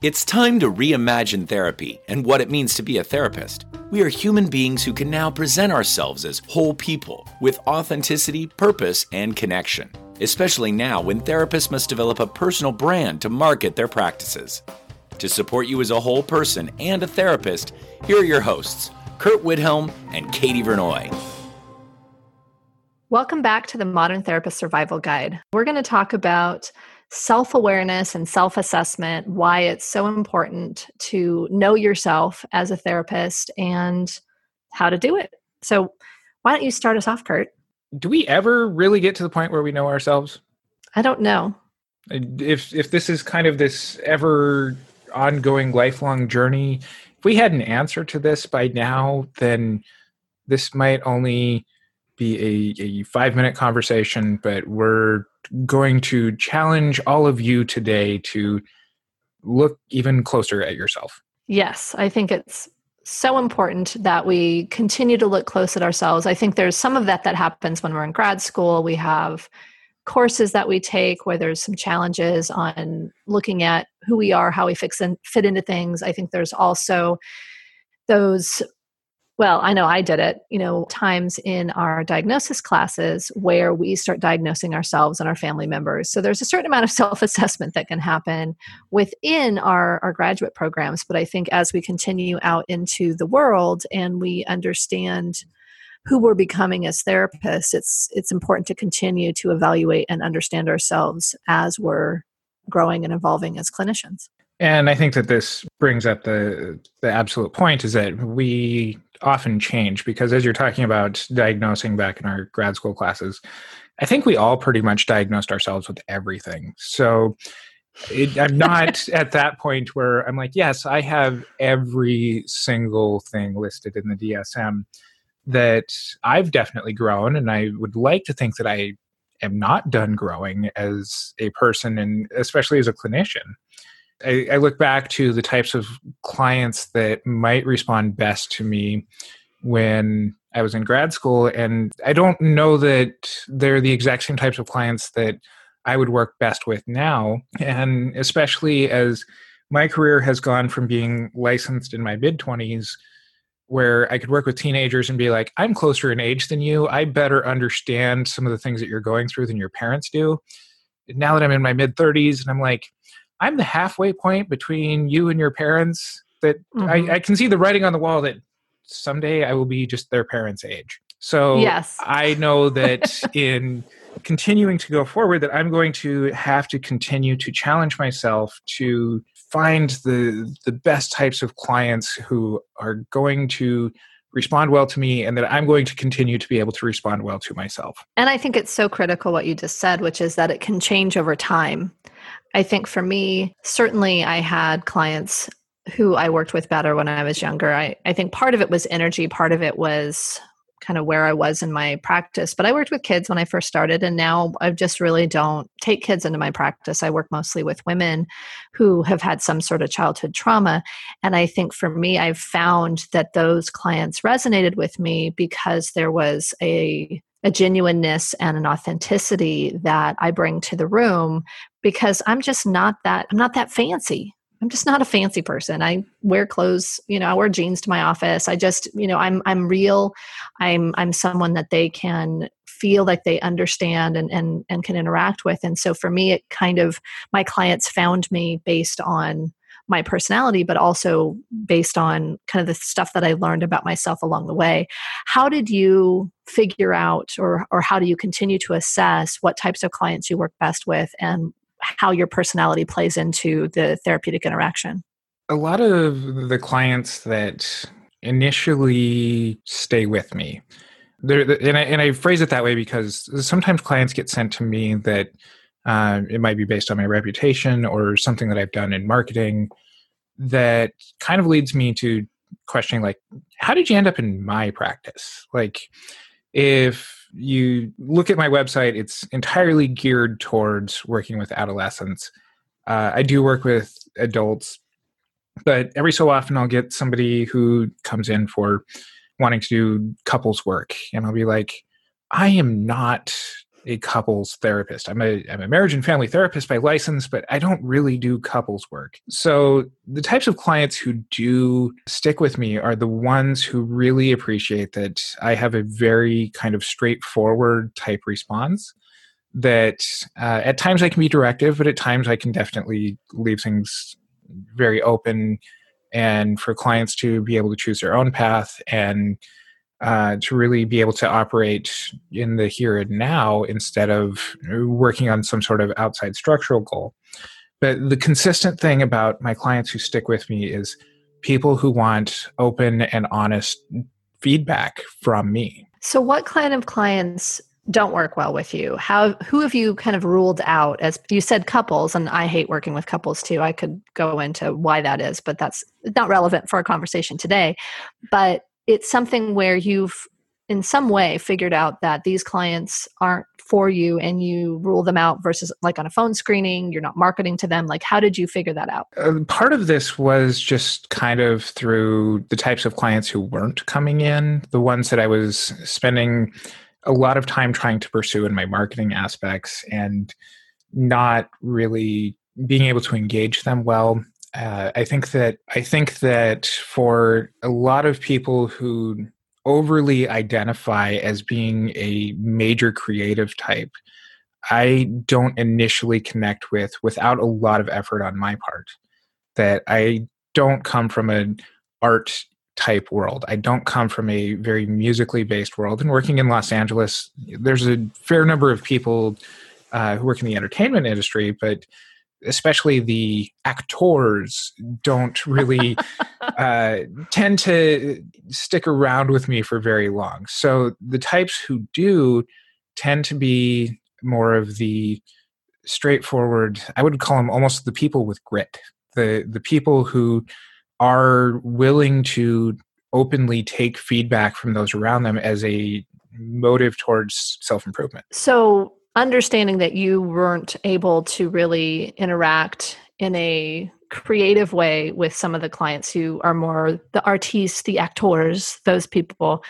It's time to reimagine therapy and what it means to be a therapist. We are human beings who can now present ourselves as whole people with authenticity, purpose, and connection, especially now when therapists must develop a personal brand to market their practices. To support you as a whole person and a therapist, here are your hosts, Curt Widhalm and Katie Vernoy. Welcome back to the Modern Therapist Survival Guide. We're going to talk about self awareness and self assessment, why it's so important to know yourself as a therapist and how to do it. So, why don't you start us off, Curt? Do we ever really get to the point where we know ourselves? I don't know. If if this is kind of this ever ongoing lifelong journey, if we had an answer to this by now, then this might only be a, a five minute conversation, but we're going to challenge all of you today to look even closer at yourself. Yes, I think it's so important that we continue to look close at ourselves. I think there's some of that that happens when we're in grad school. We have courses that we take where there's some challenges on looking at who we are, how we fix and fit into things. I think there's also those well, I know I did it, you know, times in our diagnosis classes where we start diagnosing ourselves and our family members. So there's a certain amount of self assessment that can happen within our, our graduate programs. But I think as we continue out into the world and we understand who we're becoming as therapists, it's it's important to continue to evaluate and understand ourselves as we're growing and evolving as clinicians. And I think that this brings up the the absolute point is that we often change because as you're talking about diagnosing back in our grad school classes, I think we all pretty much diagnosed ourselves with everything. So it, I'm not at that point where I'm like, yes, I have every single thing listed in the DSM that I've definitely grown, and I would like to think that I am not done growing as a person and especially as a clinician. I, I, look back to the types of clients that might respond best to me when I was in grad school, and I don't know that they're the exact same types of clients that I would work best with now. And especially as my career has gone from being licensed in my mid 20s, where I could work with teenagers and be like, I'm closer in age than you. I better understand some of the things that you're going through than your parents do. Now that I'm in my mid 30s, and I'm like, I'm the halfway point between you and your parents. That mm-hmm. I, I can see the writing on the wall that someday I will be just their parents' age. So yes. I know that in continuing to go forward, that I'm going to have to continue to challenge myself to find the the best types of clients who are going to respond well to me and that I'm going to continue to be able to respond well to myself. And I think it's so critical what you just said, which is that it can change over time. I think for me, certainly I had clients who I worked with better when I was younger. I, I think part of it was energy, part of it was kind of where I was in my practice. But I worked with kids when I first started, and now I just really don't take kids into my practice. I work mostly with women who have had some sort of childhood trauma. And I think for me, I've found that those clients resonated with me because there was a a genuineness and an authenticity that I bring to the room because I'm just not that I'm not that fancy. I'm just not a fancy person. I wear clothes, you know, I wear jeans to my office. I just, you know, I'm I'm real. I'm I'm someone that they can feel like they understand and and and can interact with. And so for me it kind of my clients found me based on my personality, but also based on kind of the stuff that I learned about myself along the way. How did you figure out, or, or how do you continue to assess what types of clients you work best with and how your personality plays into the therapeutic interaction? A lot of the clients that initially stay with me, and I, and I phrase it that way because sometimes clients get sent to me that uh, it might be based on my reputation or something that I've done in marketing that kind of leads me to questioning, like, how did you end up in my practice? Like, if you look at my website, it's entirely geared towards working with adolescents. Uh, I do work with adults, but every so often I'll get somebody who comes in for wanting to do couples work, and I'll be like, I am not a couples therapist. I'm a, I'm a marriage and family therapist by license, but I don't really do couples work. So the types of clients who do stick with me are the ones who really appreciate that I have a very kind of straightforward type response. That uh, at times I can be directive, but at times I can definitely leave things very open and for clients to be able to choose their own path and uh, to really be able to operate in the here and now instead of working on some sort of outside structural goal. But the consistent thing about my clients who stick with me is people who want open and honest feedback from me. So, what kind of clients don't work well with you? How who have you kind of ruled out as you said couples and I hate working with couples too. I could go into why that is, but that's not relevant for our conversation today. But it's something where you've in some way figured out that these clients aren't for you and you rule them out versus like on a phone screening you're not marketing to them. Like how did you figure that out? Uh, part of this was just kind of through the types of clients who weren't coming in the ones that i was spending a lot of time trying to pursue in my marketing aspects and not really being able to engage them well uh, I think that I think that for a lot of people who overly identify as being a major creative type, I don't initially connect with without a lot of effort on my part. That I don't come from an art type world. I don't come from a very musically based world. And working in Los Angeles, there's a fair number of people uh, who work in the entertainment industry, but especially the actors don't really uh, tend to stick around with me for very long. So the types who do tend to be more of the straightforward i would call them almost the people with grit the the people who are willing to openly take feedback from those around them as a motive towards self-improvement. So understanding that you weren't able to really interact in a creative way with some of the clients who are more the artists, the actors, those people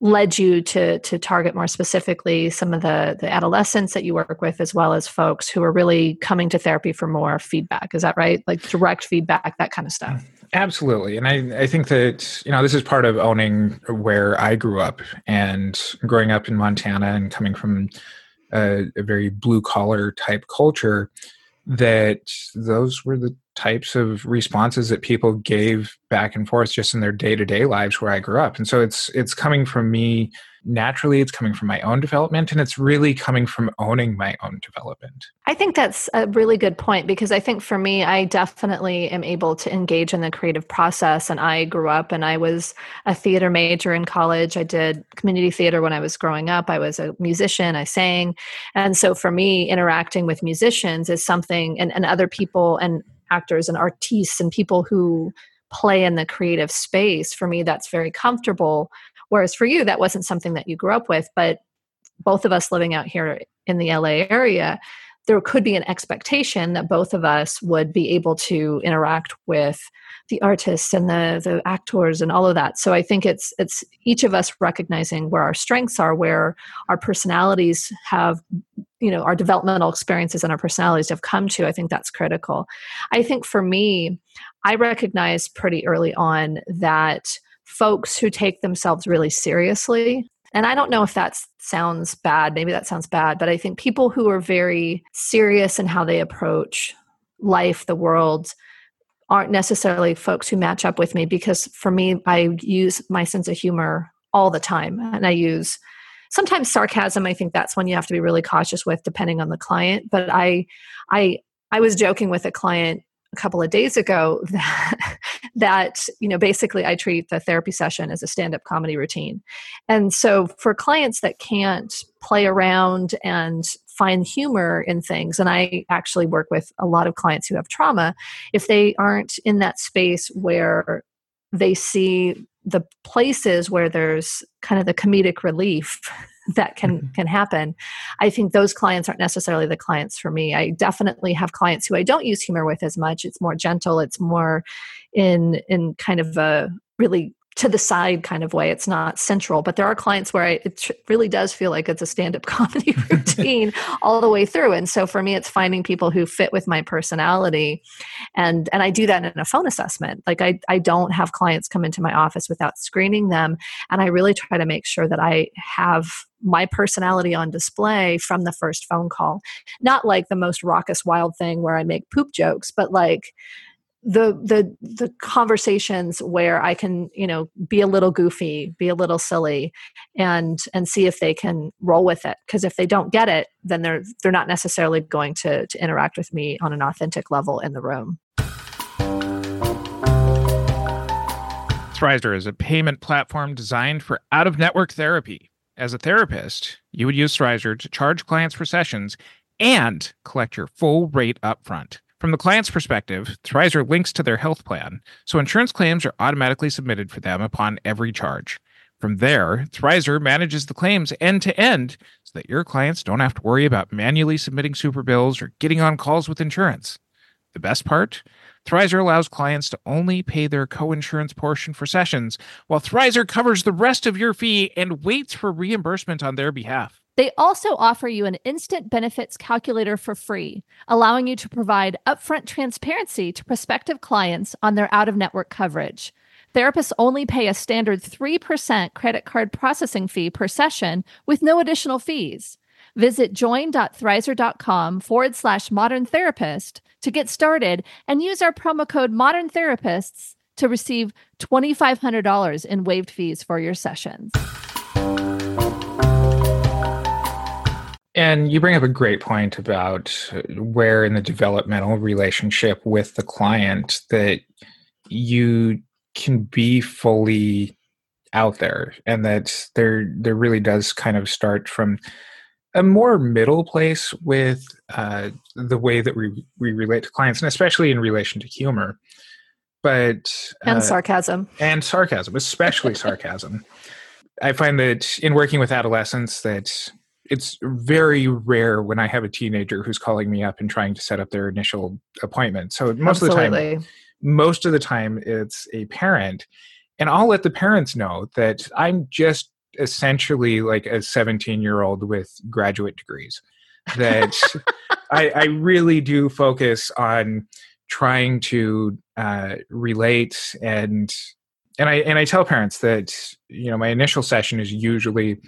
led you to to target more specifically some of the the adolescents that you work with as well as folks who are really coming to therapy for more feedback. Is that right? Like direct feedback that kind of stuff. Absolutely. And i i think that you know this is part of owning where i grew up and growing up in montana and coming from a, very blue collar type culture that those were the types of responses that people gave back and forth just in their day-to-day lives where I grew up. And so it's it's coming from me naturally it's coming from my own development and it's really coming from owning my own development. I think that's a really good point because i think for me i definitely am able to engage in the creative process and i grew up and i was a theater major in college. I did community theater when i was growing up. I was a musician i sang. And so for me interacting with musicians is something and, and other people and actors and artists and people who play in the creative space for me that's very comfortable Whereas for you, that wasn't something that you grew up with. But both of us living out here in the LA area, there could be an expectation that both of us would be able to interact with the artists and the the actors and all of that. So I think it's it's each of us recognizing where our strengths are, where our personalities have you know our developmental experiences and our personalities have come to i think that's critical i think for me i recognized pretty early on that folks who take themselves really seriously. And I don't know if that sounds bad. Maybe that sounds bad, but I think people who are very serious in how they approach life, the world, aren't necessarily folks who match up with me because for me, I use my sense of humor all the time. And I use sometimes sarcasm. I think that's one you have to be really cautious with depending on the client. But I, I, I was joking with a client a couple of days ago that, that you know basically i treat the therapy session as a stand-up comedy routine and so for clients that can't play around and find humor in things and i actually work with a lot of clients who have trauma if they aren't in that space where they see the places where there's kind of the comedic relief that can mm-hmm. can happen i think those clients aren't necessarily the clients for me. I definitely have clients who i don't use humor with as much. It's more gentle. It's more in in kind of a really to the side kind of way. It's not central, but there are clients where I, it really does feel like it's a stand up comedy routine all the way through. And so for me, it's finding people who fit with my personality. And, and I do that in a phone assessment. Like I, I don't have clients come into my office without screening them. And I really try to make sure that I have my personality on display from the first phone call. Not like the most raucous, wild thing where I make poop jokes, but like, the the the conversations where i can you know be a little goofy be a little silly and and see if they can roll with it because if they don't get it then they're they're not necessarily going to to interact with me on an authentic level in the room Thrizer is a payment platform designed for out of network therapy. As a therapist, you would use Thrizer to charge clients for sessions and collect your full rate upfront. From the client's perspective, Thrizer links to their health plan, so insurance claims are automatically submitted for them upon every charge. From there, Thrizer manages the claims end to end so that your clients don't have to worry about manually submitting super bills or getting on calls with insurance. The best part? Thrizer allows clients to only pay their co-insurance portion for sessions, while Thrizer covers the rest of your fee and waits for reimbursement on their behalf. They also offer you an instant benefits calculator for free, allowing you to provide upfront transparency to prospective clients on their out of network coverage. Therapists only pay a standard 3% credit card processing fee per session with no additional fees. Visit join.thrizer.com forward slash modern therapist to get started and use our promo code modern therapists to receive $2,500 in waived fees for your sessions. And you bring up a great point about where in the developmental relationship with the client that you can be fully out there and that there there really does kind of start from a more middle place with uh, the way that we, we relate to clients and especially in relation to humor. But and uh, sarcasm. and sarcasm especially sarcasm. I find that in working with adolescents that it's very rare when I have a teenager who's calling me up and trying to set up their initial appointment. So most Absolutely. of the time, most of the time it's a parent, and I'll let the parents know that I'm just essentially like a 17 year old with graduate degrees. That I, I, really do focus on trying to uh, relate and and I and I tell parents that you know my initial session is usually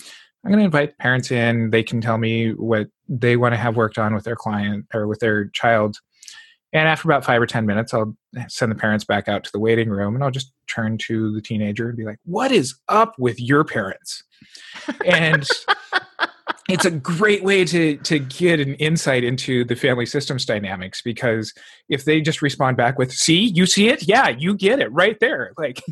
I'm going to invite parents in. They can tell me what they want to have worked on with their client or with their child. And after about five or 10 minutes, I'll send the parents back out to the waiting room and I'll just turn to the teenager and be like, What is up with your parents? And it's a great way to, to get an insight into the family systems dynamics because if they just respond back with, See, you see it? Yeah, you get it right there. Like,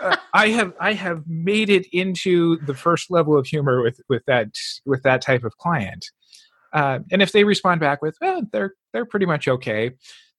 uh, I have I have made it into the first level of humor with with that with that type of client. Uh, and if they respond back with, "Well, they're they're pretty much okay,"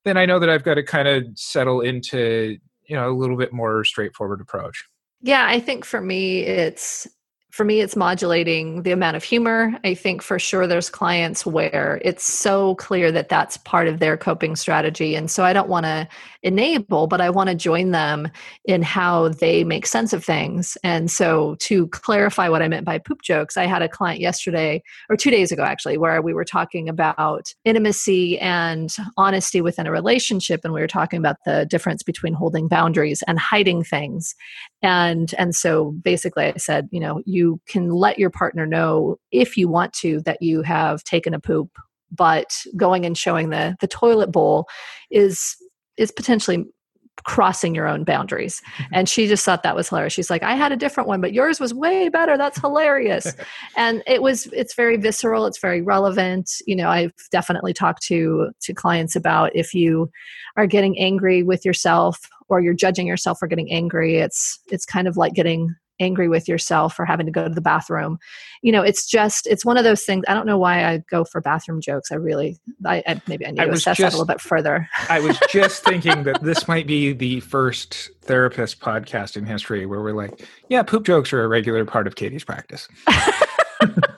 then I know that I've got to kind of settle into you know a little bit more straightforward approach. Yeah, I think for me, it's for me it's modulating the amount of humor. I think for sure there's clients where it's so clear that that's part of their coping strategy. And so i don't want to enable but i want to join them in how they make sense of things. And so to clarify what i meant by poop jokes i had a client yesterday or two days ago actually where we were talking about intimacy and honesty within a relationship and we were talking about the difference between holding boundaries and hiding things. And and so basically i said you know you can let your partner know if you want to that you have taken a poop but going and showing the the toilet bowl is is potentially crossing your own boundaries. Mm-hmm. And she just thought that was hilarious. She's like, I had a different one, but yours was way better. That's hilarious. and it was, it's very visceral. It's very relevant. You know, I've definitely talked to, to clients about if you are getting angry with yourself or you're judging yourself for getting angry, it's, it's kind of like getting angry with yourself for having to go to the bathroom. You know it's just it's one of those things i don't know why i go for bathroom jokes i really i, I maybe i need I to assess just, that a little bit further. I was just thinking that this might be the first therapist podcast in history where we're like yeah poop jokes are a regular part of katie's practice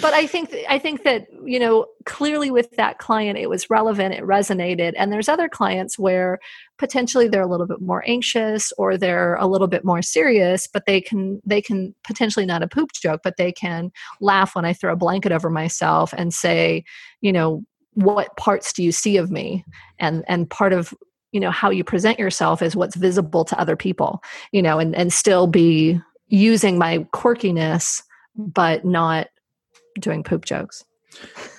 but I think I think that you know clearly with that client it was relevant, it resonated, and there's other clients where potentially they're a little bit more anxious or they're a little bit more serious, but they can they can potentially not a poop joke, but they can laugh when I throw a blanket over myself and say, you know, what parts do you see of me? And and part of you know how you present yourself is what's visible to other people you know and and still be using my quirkiness but not doing poop jokes.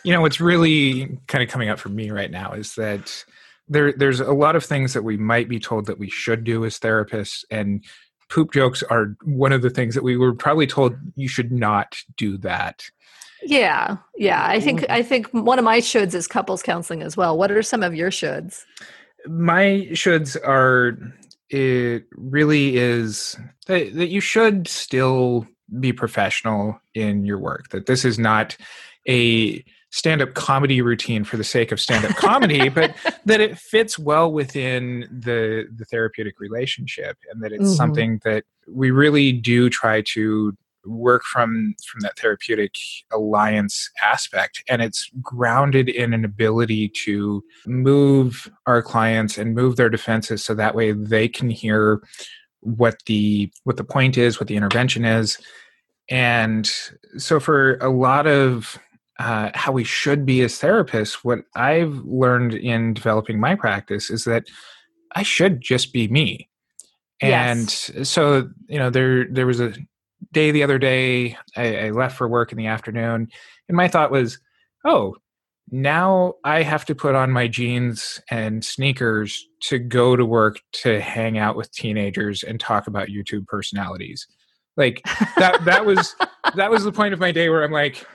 You know, what's really kind of coming up for me right now is that there there's a lot of things that we might be told that we should do as therapists and poop jokes are one of the things that we were probably told you should not do that. Yeah. Yeah, I think mm. I think one of my shoulds is couples counseling as well. What are some of your shoulds? My shoulds are it really is that, that you should still be professional in your work that this is not a stand-up comedy routine for the sake of stand-up comedy but that it fits well within the the therapeutic relationship and that it's mm-hmm. something that we really do try to work from from that therapeutic alliance aspect and it's grounded in an ability to move our clients and move their defenses so that way they can hear what the what the point is what the intervention is and so for a lot of uh, how we should be as therapists what i've learned in developing my practice is that i should just be me and yes. so you know there there was a day the other day I, I left for work in the afternoon and my thought was oh now I have to put on my jeans and sneakers to go to work to hang out with teenagers and talk about YouTube personalities. Like that that was that was the point of my day where I'm like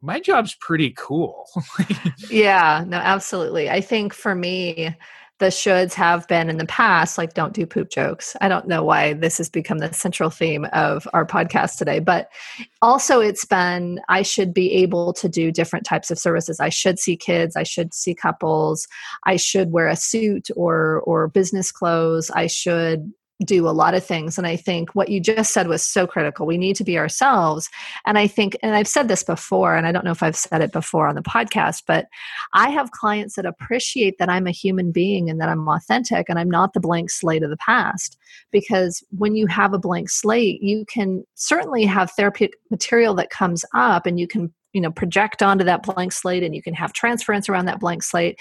my job's pretty cool. yeah, no, absolutely. I think for me, the shoulds have been in the past like don't do poop jokes. I don't know why this has become the central theme of our podcast today but also it's been i should be able to do different types of services. I should see kids i should see couples i should wear a suit or or business clothes i should do a lot of things and i think what you just said was so critical. We need to be ourselves and i think and i've said this before and i don't know if i've said it before on the podcast but i have clients that appreciate that i'm a human being and that i'm authentic and i'm not the blank slate of the past because when you have a blank slate you can certainly have therapeutic material that comes up and you can you know project onto that blank slate and you can have transference around that blank slate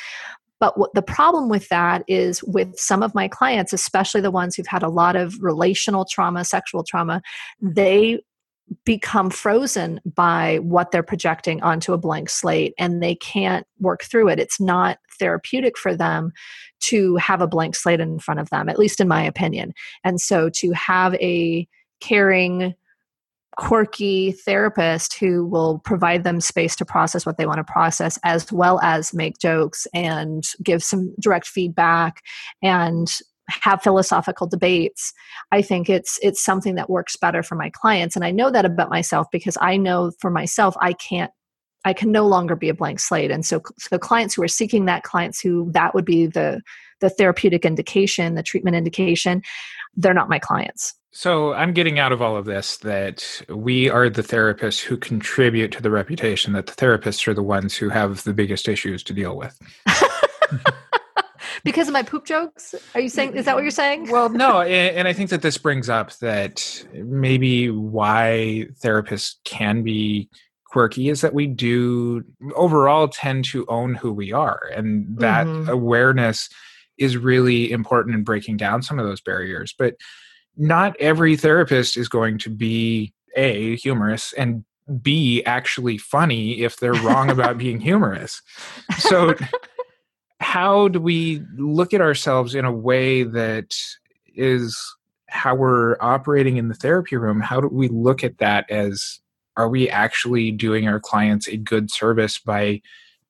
but what the problem with that is with some of my clients, especially the ones who've had a lot of relational trauma, sexual trauma, they become frozen by what they're projecting onto a blank slate and they can't work through it. It's not therapeutic for them to have a blank slate in front of them, at least in my opinion. And so to have a caring, quirky therapist who will provide them space to process what they want to process as well as make jokes and give some direct feedback and have philosophical debates. I think it's it's something that works better for my clients. And i know that about myself because i know for myself i can't i can no longer be a blank slate. And so so clients who are seeking that clients who that would be the the therapeutic indication the treatment indication they're not my clients so I'm getting out of all of this that we are the therapists who contribute to the reputation that the therapists are the ones who have the biggest issues to deal with. because of my poop jokes? Are you saying is that what you're saying? Well, no, and, I think that this brings up that maybe why therapists can be quirky is that we do overall tend to own who we are and that mm-hmm. awareness is really important in breaking down some of those barriers. But not every therapist is going to be a humorous and b actually funny if they're wrong about being humorous so how do we look at ourselves in a way that is how we're operating in the therapy room? How do we look at that as are we actually doing our clients a good service by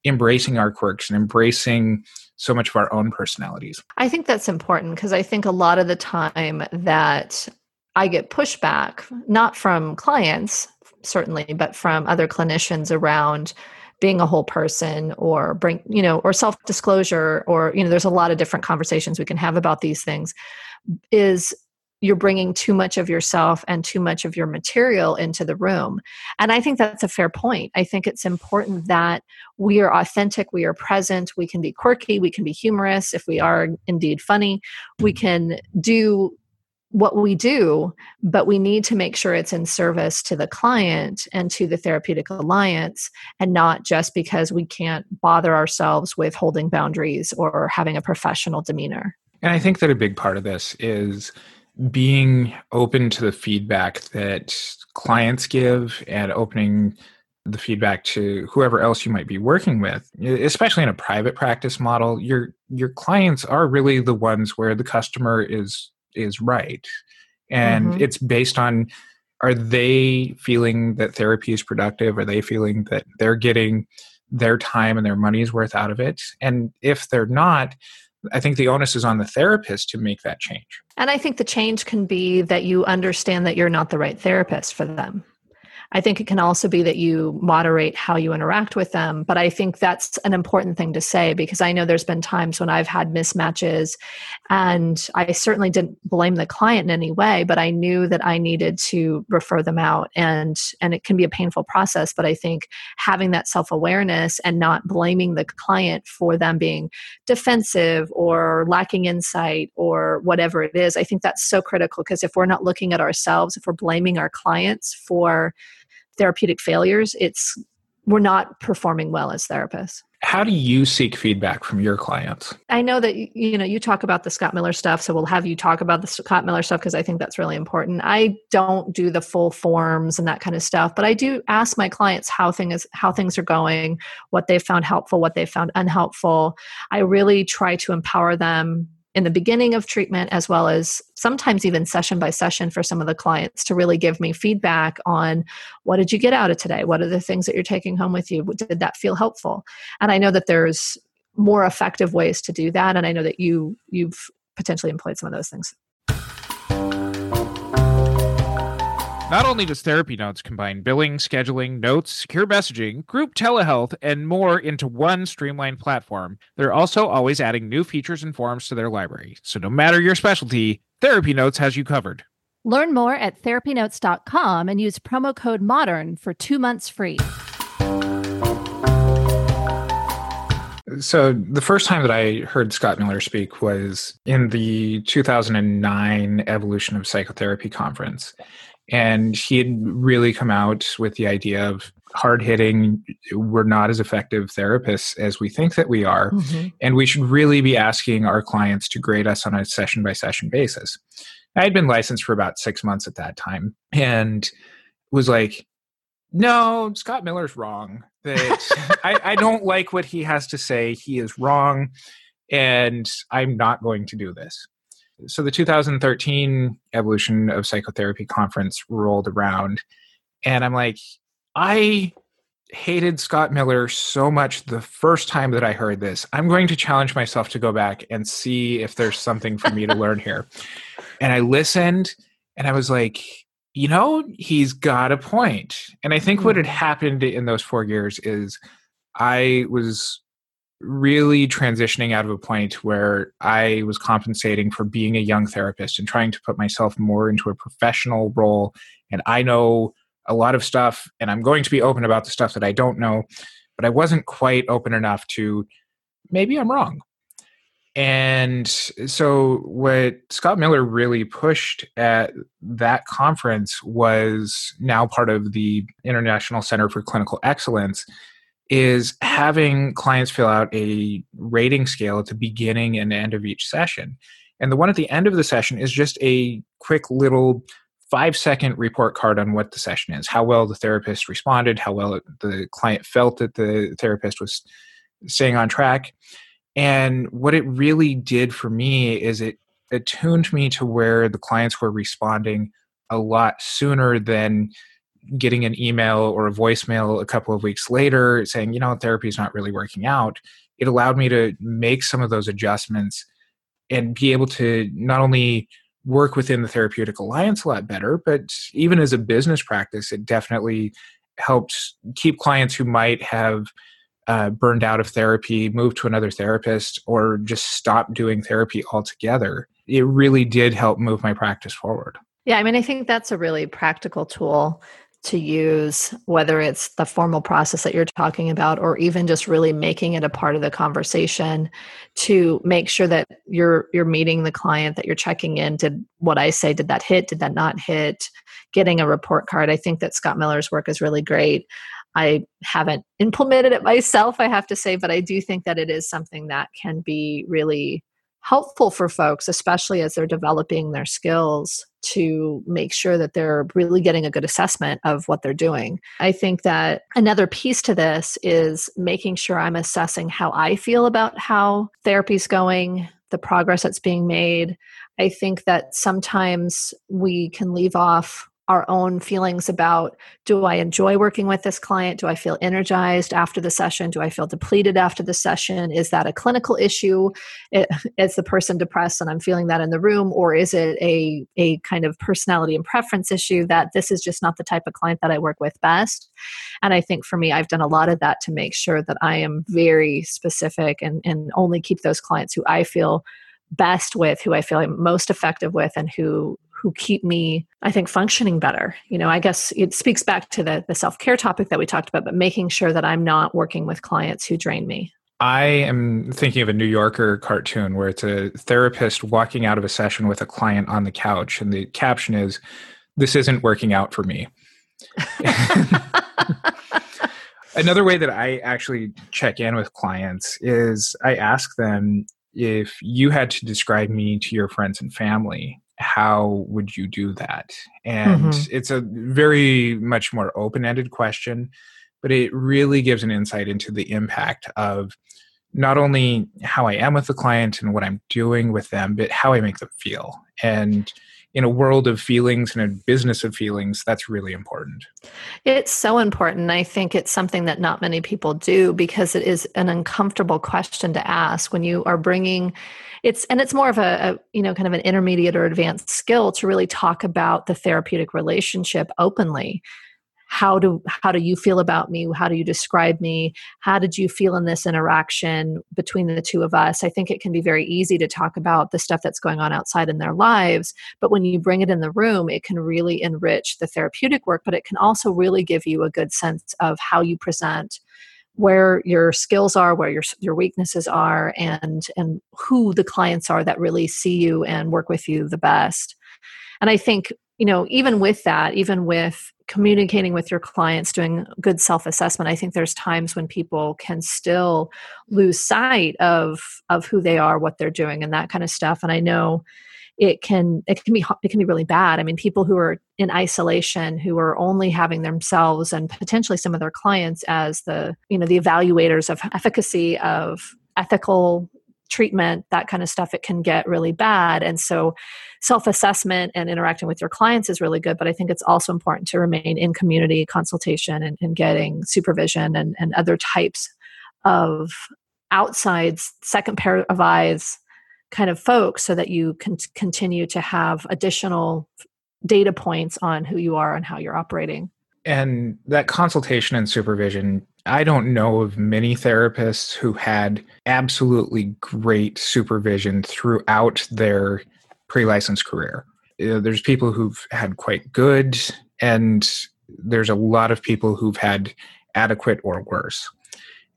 embracing our quirks and embracing so much of our own personalities? I think that's important because I think a lot of the time that I get pushback, not from clients, certainly, but from other clinicians around being a whole person or bring, you know, or self disclosure, or, you know, there's a lot of different conversations we can have about these things, is you're bringing too much of yourself and too much of your material into the room. And I think that's a fair point. I think it's important that we are authentic, we are present, we can be quirky, we can be humorous if we are indeed funny, we can do what we do, but we need to make sure it's in service to the client and to the therapeutic alliance, and not just because we can't bother ourselves with holding boundaries or having a professional demeanor. And I think that a big part of this is being open to the feedback that clients give and opening the feedback to whoever else you might be working with especially in a private practice model your your clients are really the ones where the customer is is right. And mm-hmm. it's based on are they feeling that therapy is productive? Are they feeling that they're getting their time and their money's worth out of it? And if they're not I think the onus is on the therapist to make that change. And I think the change can be that you understand that you're not the right therapist for them. I think it can also be that you moderate how you interact with them. But I think that's an important thing to say because I know there's been times when I've had mismatches and I certainly didn't blame the client in any way, but I knew that I needed to refer them out and and it can be a painful process. But I think having that self-awareness and not blaming the client for them being defensive or lacking insight or whatever it is, I think that's so critical because if we're not looking at ourselves, if we're blaming our clients for therapeutic failures, it's we're not performing well as therapists. How do you seek feedback from your clients? I know that you know you talk about the Scott Miller stuff, so we'll have you talk about the Scott Miller stuff because I think that's really important. I don't do the full forms and that kind of stuff, but I do ask my clients how things how things are going, what they found helpful, what they found unhelpful. I really try to empower them in the beginning of treatment as well as sometimes even session by session for some of the clients to really give me feedback on what did you get out of today? What are the things that you're taking home with you? Did that feel helpful? And i know that there's more effective ways to do that and i know that you you've potentially employed some of those things Not only does Therapy Notes combine billing, scheduling, notes, secure messaging, group telehealth, and more into one streamlined platform, they're also always adding new features and forms to their library. So no matter your specialty, Therapy Notes has you covered. Learn more at therapynotes.com and use promo code MODERN for two months free. So, the first time that I heard Scott Miller speak was in the 2009 Evolution of Psychotherapy conference. And he had really come out with the idea of hard hitting, we're not as effective therapists as we think that we are. Mm-hmm. And we should really be asking our clients to grade us on a session by session basis. I had been licensed for about six months at that time and was like, no, Scott Miller's wrong. That I, I don't like what he has to say. He is wrong. And I'm not going to do this so the 2013 evolution of psychotherapy conference rolled around and i'm like i hated scott miller so much the first time that i heard this i'm going to challenge myself to go back and see if there's something for me to learn here and i listened and i was like you know he's got a point. and i think what had hmm. happened in those four years is i was really transitioning out of a point where I was compensating for being a young therapist and trying to put myself more into a professional role. And I know a lot of stuff, and I'm going to be open about the stuff that I don't know, but I wasn't quite open enough to maybe I'm wrong. And so, what Scott Miller really pushed at that conference was now part of the International Center for Clinical Excellence is having clients fill out a rating scale at the beginning and end of each session. And the one at the end of the session is just a quick little five second report card on what the session is, how well the therapist responded, how well the client felt that the therapist was staying on track. And what it really did for me is it attuned me to where the clients were responding a lot sooner than getting an email or a voicemail a couple of weeks later saying, you know, therapy is not really working out. It allowed me to make some of those adjustments and be able to not only work within the therapeutic alliance a lot better, but even as a business practice, it definitely helps keep clients who might have uh, burned out of therapy, moved to another therapist, or just stopped doing therapy altogether. It really did help move my practice forward. Yeah, I mean, I think that's a really practical tool to use, whether it's the formal process that you're talking about, or even just really making it a part of the conversation to make sure that you're you're meeting the client, that you're checking in. Did what I say, did that hit? Did that not hit? Getting a report card. I think that Scott Miller's work is really great. I haven't implemented it myself, I have to say, but I do think that it is something that can be really helpful for folks, especially as they're developing their skills to make sure that they're really getting a good assessment of what they're doing. I think that another piece to this is making sure I'm assessing how I feel about how therapy's going, the progress that's being made. I think that sometimes we can leave off our own feelings about do I enjoy working with this client? Do I feel energized after the session? Do I feel depleted after the session? Is that a clinical issue? Is the person depressed and I'm feeling that in the room? Or is it a, a kind of personality and preference issue that this is just not the type of client that I work with best? And I think for me, I've done a lot of that to make sure that I am very specific and, and only keep those clients who I feel best with, who I feel I'm most effective with, and who who keep me i think functioning better. You know i guess it speaks back to the, the self-care topic that we talked about but making sure that i'm not working with clients who drain me. I am thinking of a New Yorker cartoon where it's a therapist walking out of a session with a client on the couch, and the caption is, This isn't working out for me. Another way that I actually check in with clients is I ask them if you had to describe me to your friends and family, how would you do that? And mm-hmm. it's a very much more open ended question, but it really gives an insight into the impact of not only how I am with the client and what I'm doing with them, but how I make them feel. And in a world of feelings and a business of feelings, that's really important. It's so important. I think it's something that not many people do because it is an uncomfortable question to ask when you are bringing it's and it's more of a, a, you know kind of an intermediate or advanced skill to really talk about the therapeutic relationship openly. How do how do you feel about me? How do you describe me? How did you feel in this interaction between the two of us? I think it can be very easy to talk about the stuff that's going on outside in their lives but when you bring it in the room it can really enrich the therapeutic work but it can also really give you a good sense of how you present where your skills are where your your weaknesses are and and who the clients are that really see you and work with you the best. And i think you know even with that even with communicating with your clients doing good self-assessment i think there's times when people can still lose sight of of who they are what they're doing and that kind of stuff. And i know it can it can be it can be really bad. I mean people who are in isolation who are only having themselves and potentially some of their clients as the you know the evaluators of efficacy of ethical treatment that kind of stuff it can get really bad. And so self-assessment and interacting with your clients is really good but i think it's also important to remain in community consultation and, and getting supervision and, and other types of outside second pair of eyes kind of folks so that you can continue to have additional data points on who you are and how you're operating. And that consultation and supervision, I don't know of many therapists who had absolutely great supervision throughout their pre licensed career. There's people who've had quite good, and there's a lot of people who've had adequate or worse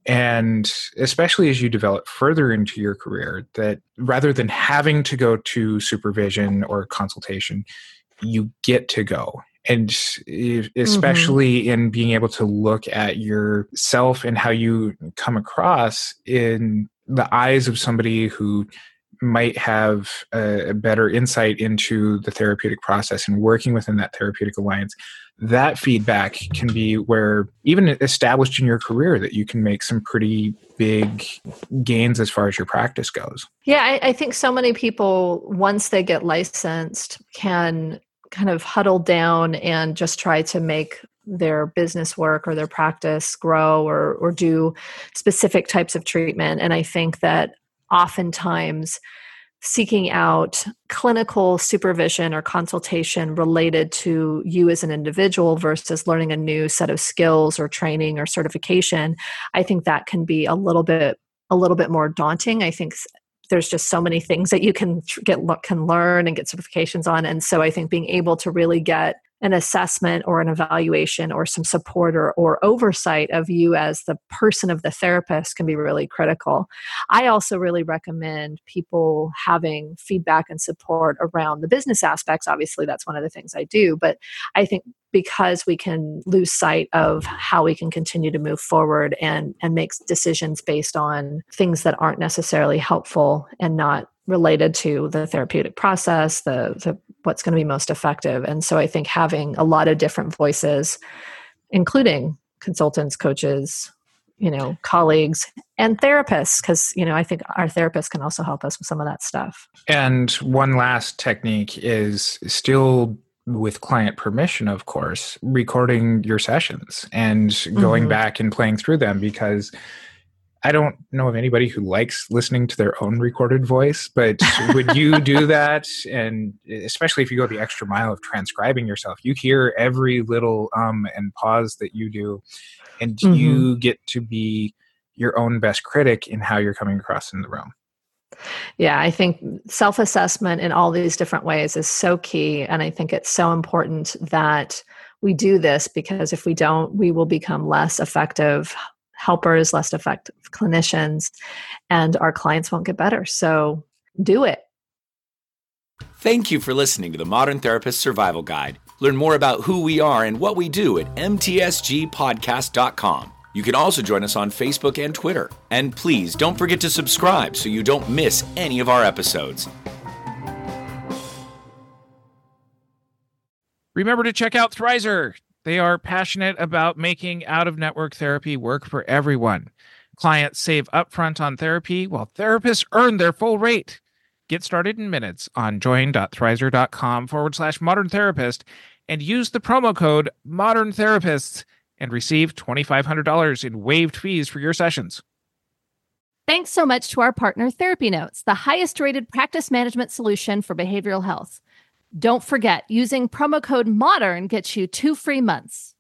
and especially as you develop further into your career that rather than having to go to supervision or consultation you get to go and especially mm-hmm. in being able to look at yourself and how you come across in the eyes of somebody who might have a, better insight into the therapeutic process and working within that therapeutic alliance that feedback can be where even established in your career that you can make some pretty big gains as far as your practice goes. Yeah, I, I think so many people, once they get licensed, can kind of huddle down and just try to make their business work or their practice grow or or do specific types of treatment and i think that oftentimes seeking out clinical supervision or consultation related to you as an individual versus learning a new set of skills or training or certification i think that can be a little bit a little bit more daunting. I think there's just so many things that you can get can learn and get certifications on. And so i think being able to really get an assessment or an evaluation or some support or, or oversight of you as the person of the therapist can be really critical. I also really recommend people having feedback and support around the business aspects. Obviously, that's one of the things I do, but I think because we can lose sight of how we can continue to move forward and and make decisions based on things that aren't necessarily helpful and not related to the therapeutic process, the, the what's going to be most effective. And so I think having a lot of different voices, including consultants, coaches, you know, colleagues and therapists, because, you know, I think our therapists can also help us with some of that stuff. And one last technique is still with client permission, of course, recording your sessions and going mm-hmm. back and playing through them because I don't know of anybody who likes listening to their own recorded voice, but would you do that? And especially if you go the extra mile of transcribing yourself, you hear every little um and pause that you do, and mm-hmm. you get to be your own best critic in how you're coming across in the room. Yeah, I think self assessment in all these different ways is so key. And I think it's so important that we do this because if we don't, we will become less effective helpers, less effective clinicians, and our clients won't get better. So do it. Thank you for listening to the Modern Therapist Survival Guide. Learn more about who we are and what we do at mtsgpodcast.com. You can also join us on Facebook and Twitter. And please don't forget to subscribe so you don't miss any of our episodes. Remember to check out Thrizer. They are passionate about making out of network therapy work for everyone. Clients save upfront on therapy while therapists earn their full rate. Get started in minutes on join.thrizer.com forward slash modern therapist and use the promo code modern therapists and receive $2,500 in waived fees for your sessions. Thanks so much to our partner, Therapy Notes, the highest rated practice management solution for behavioral health. Don't forget, using promo code MODERN gets you two free months.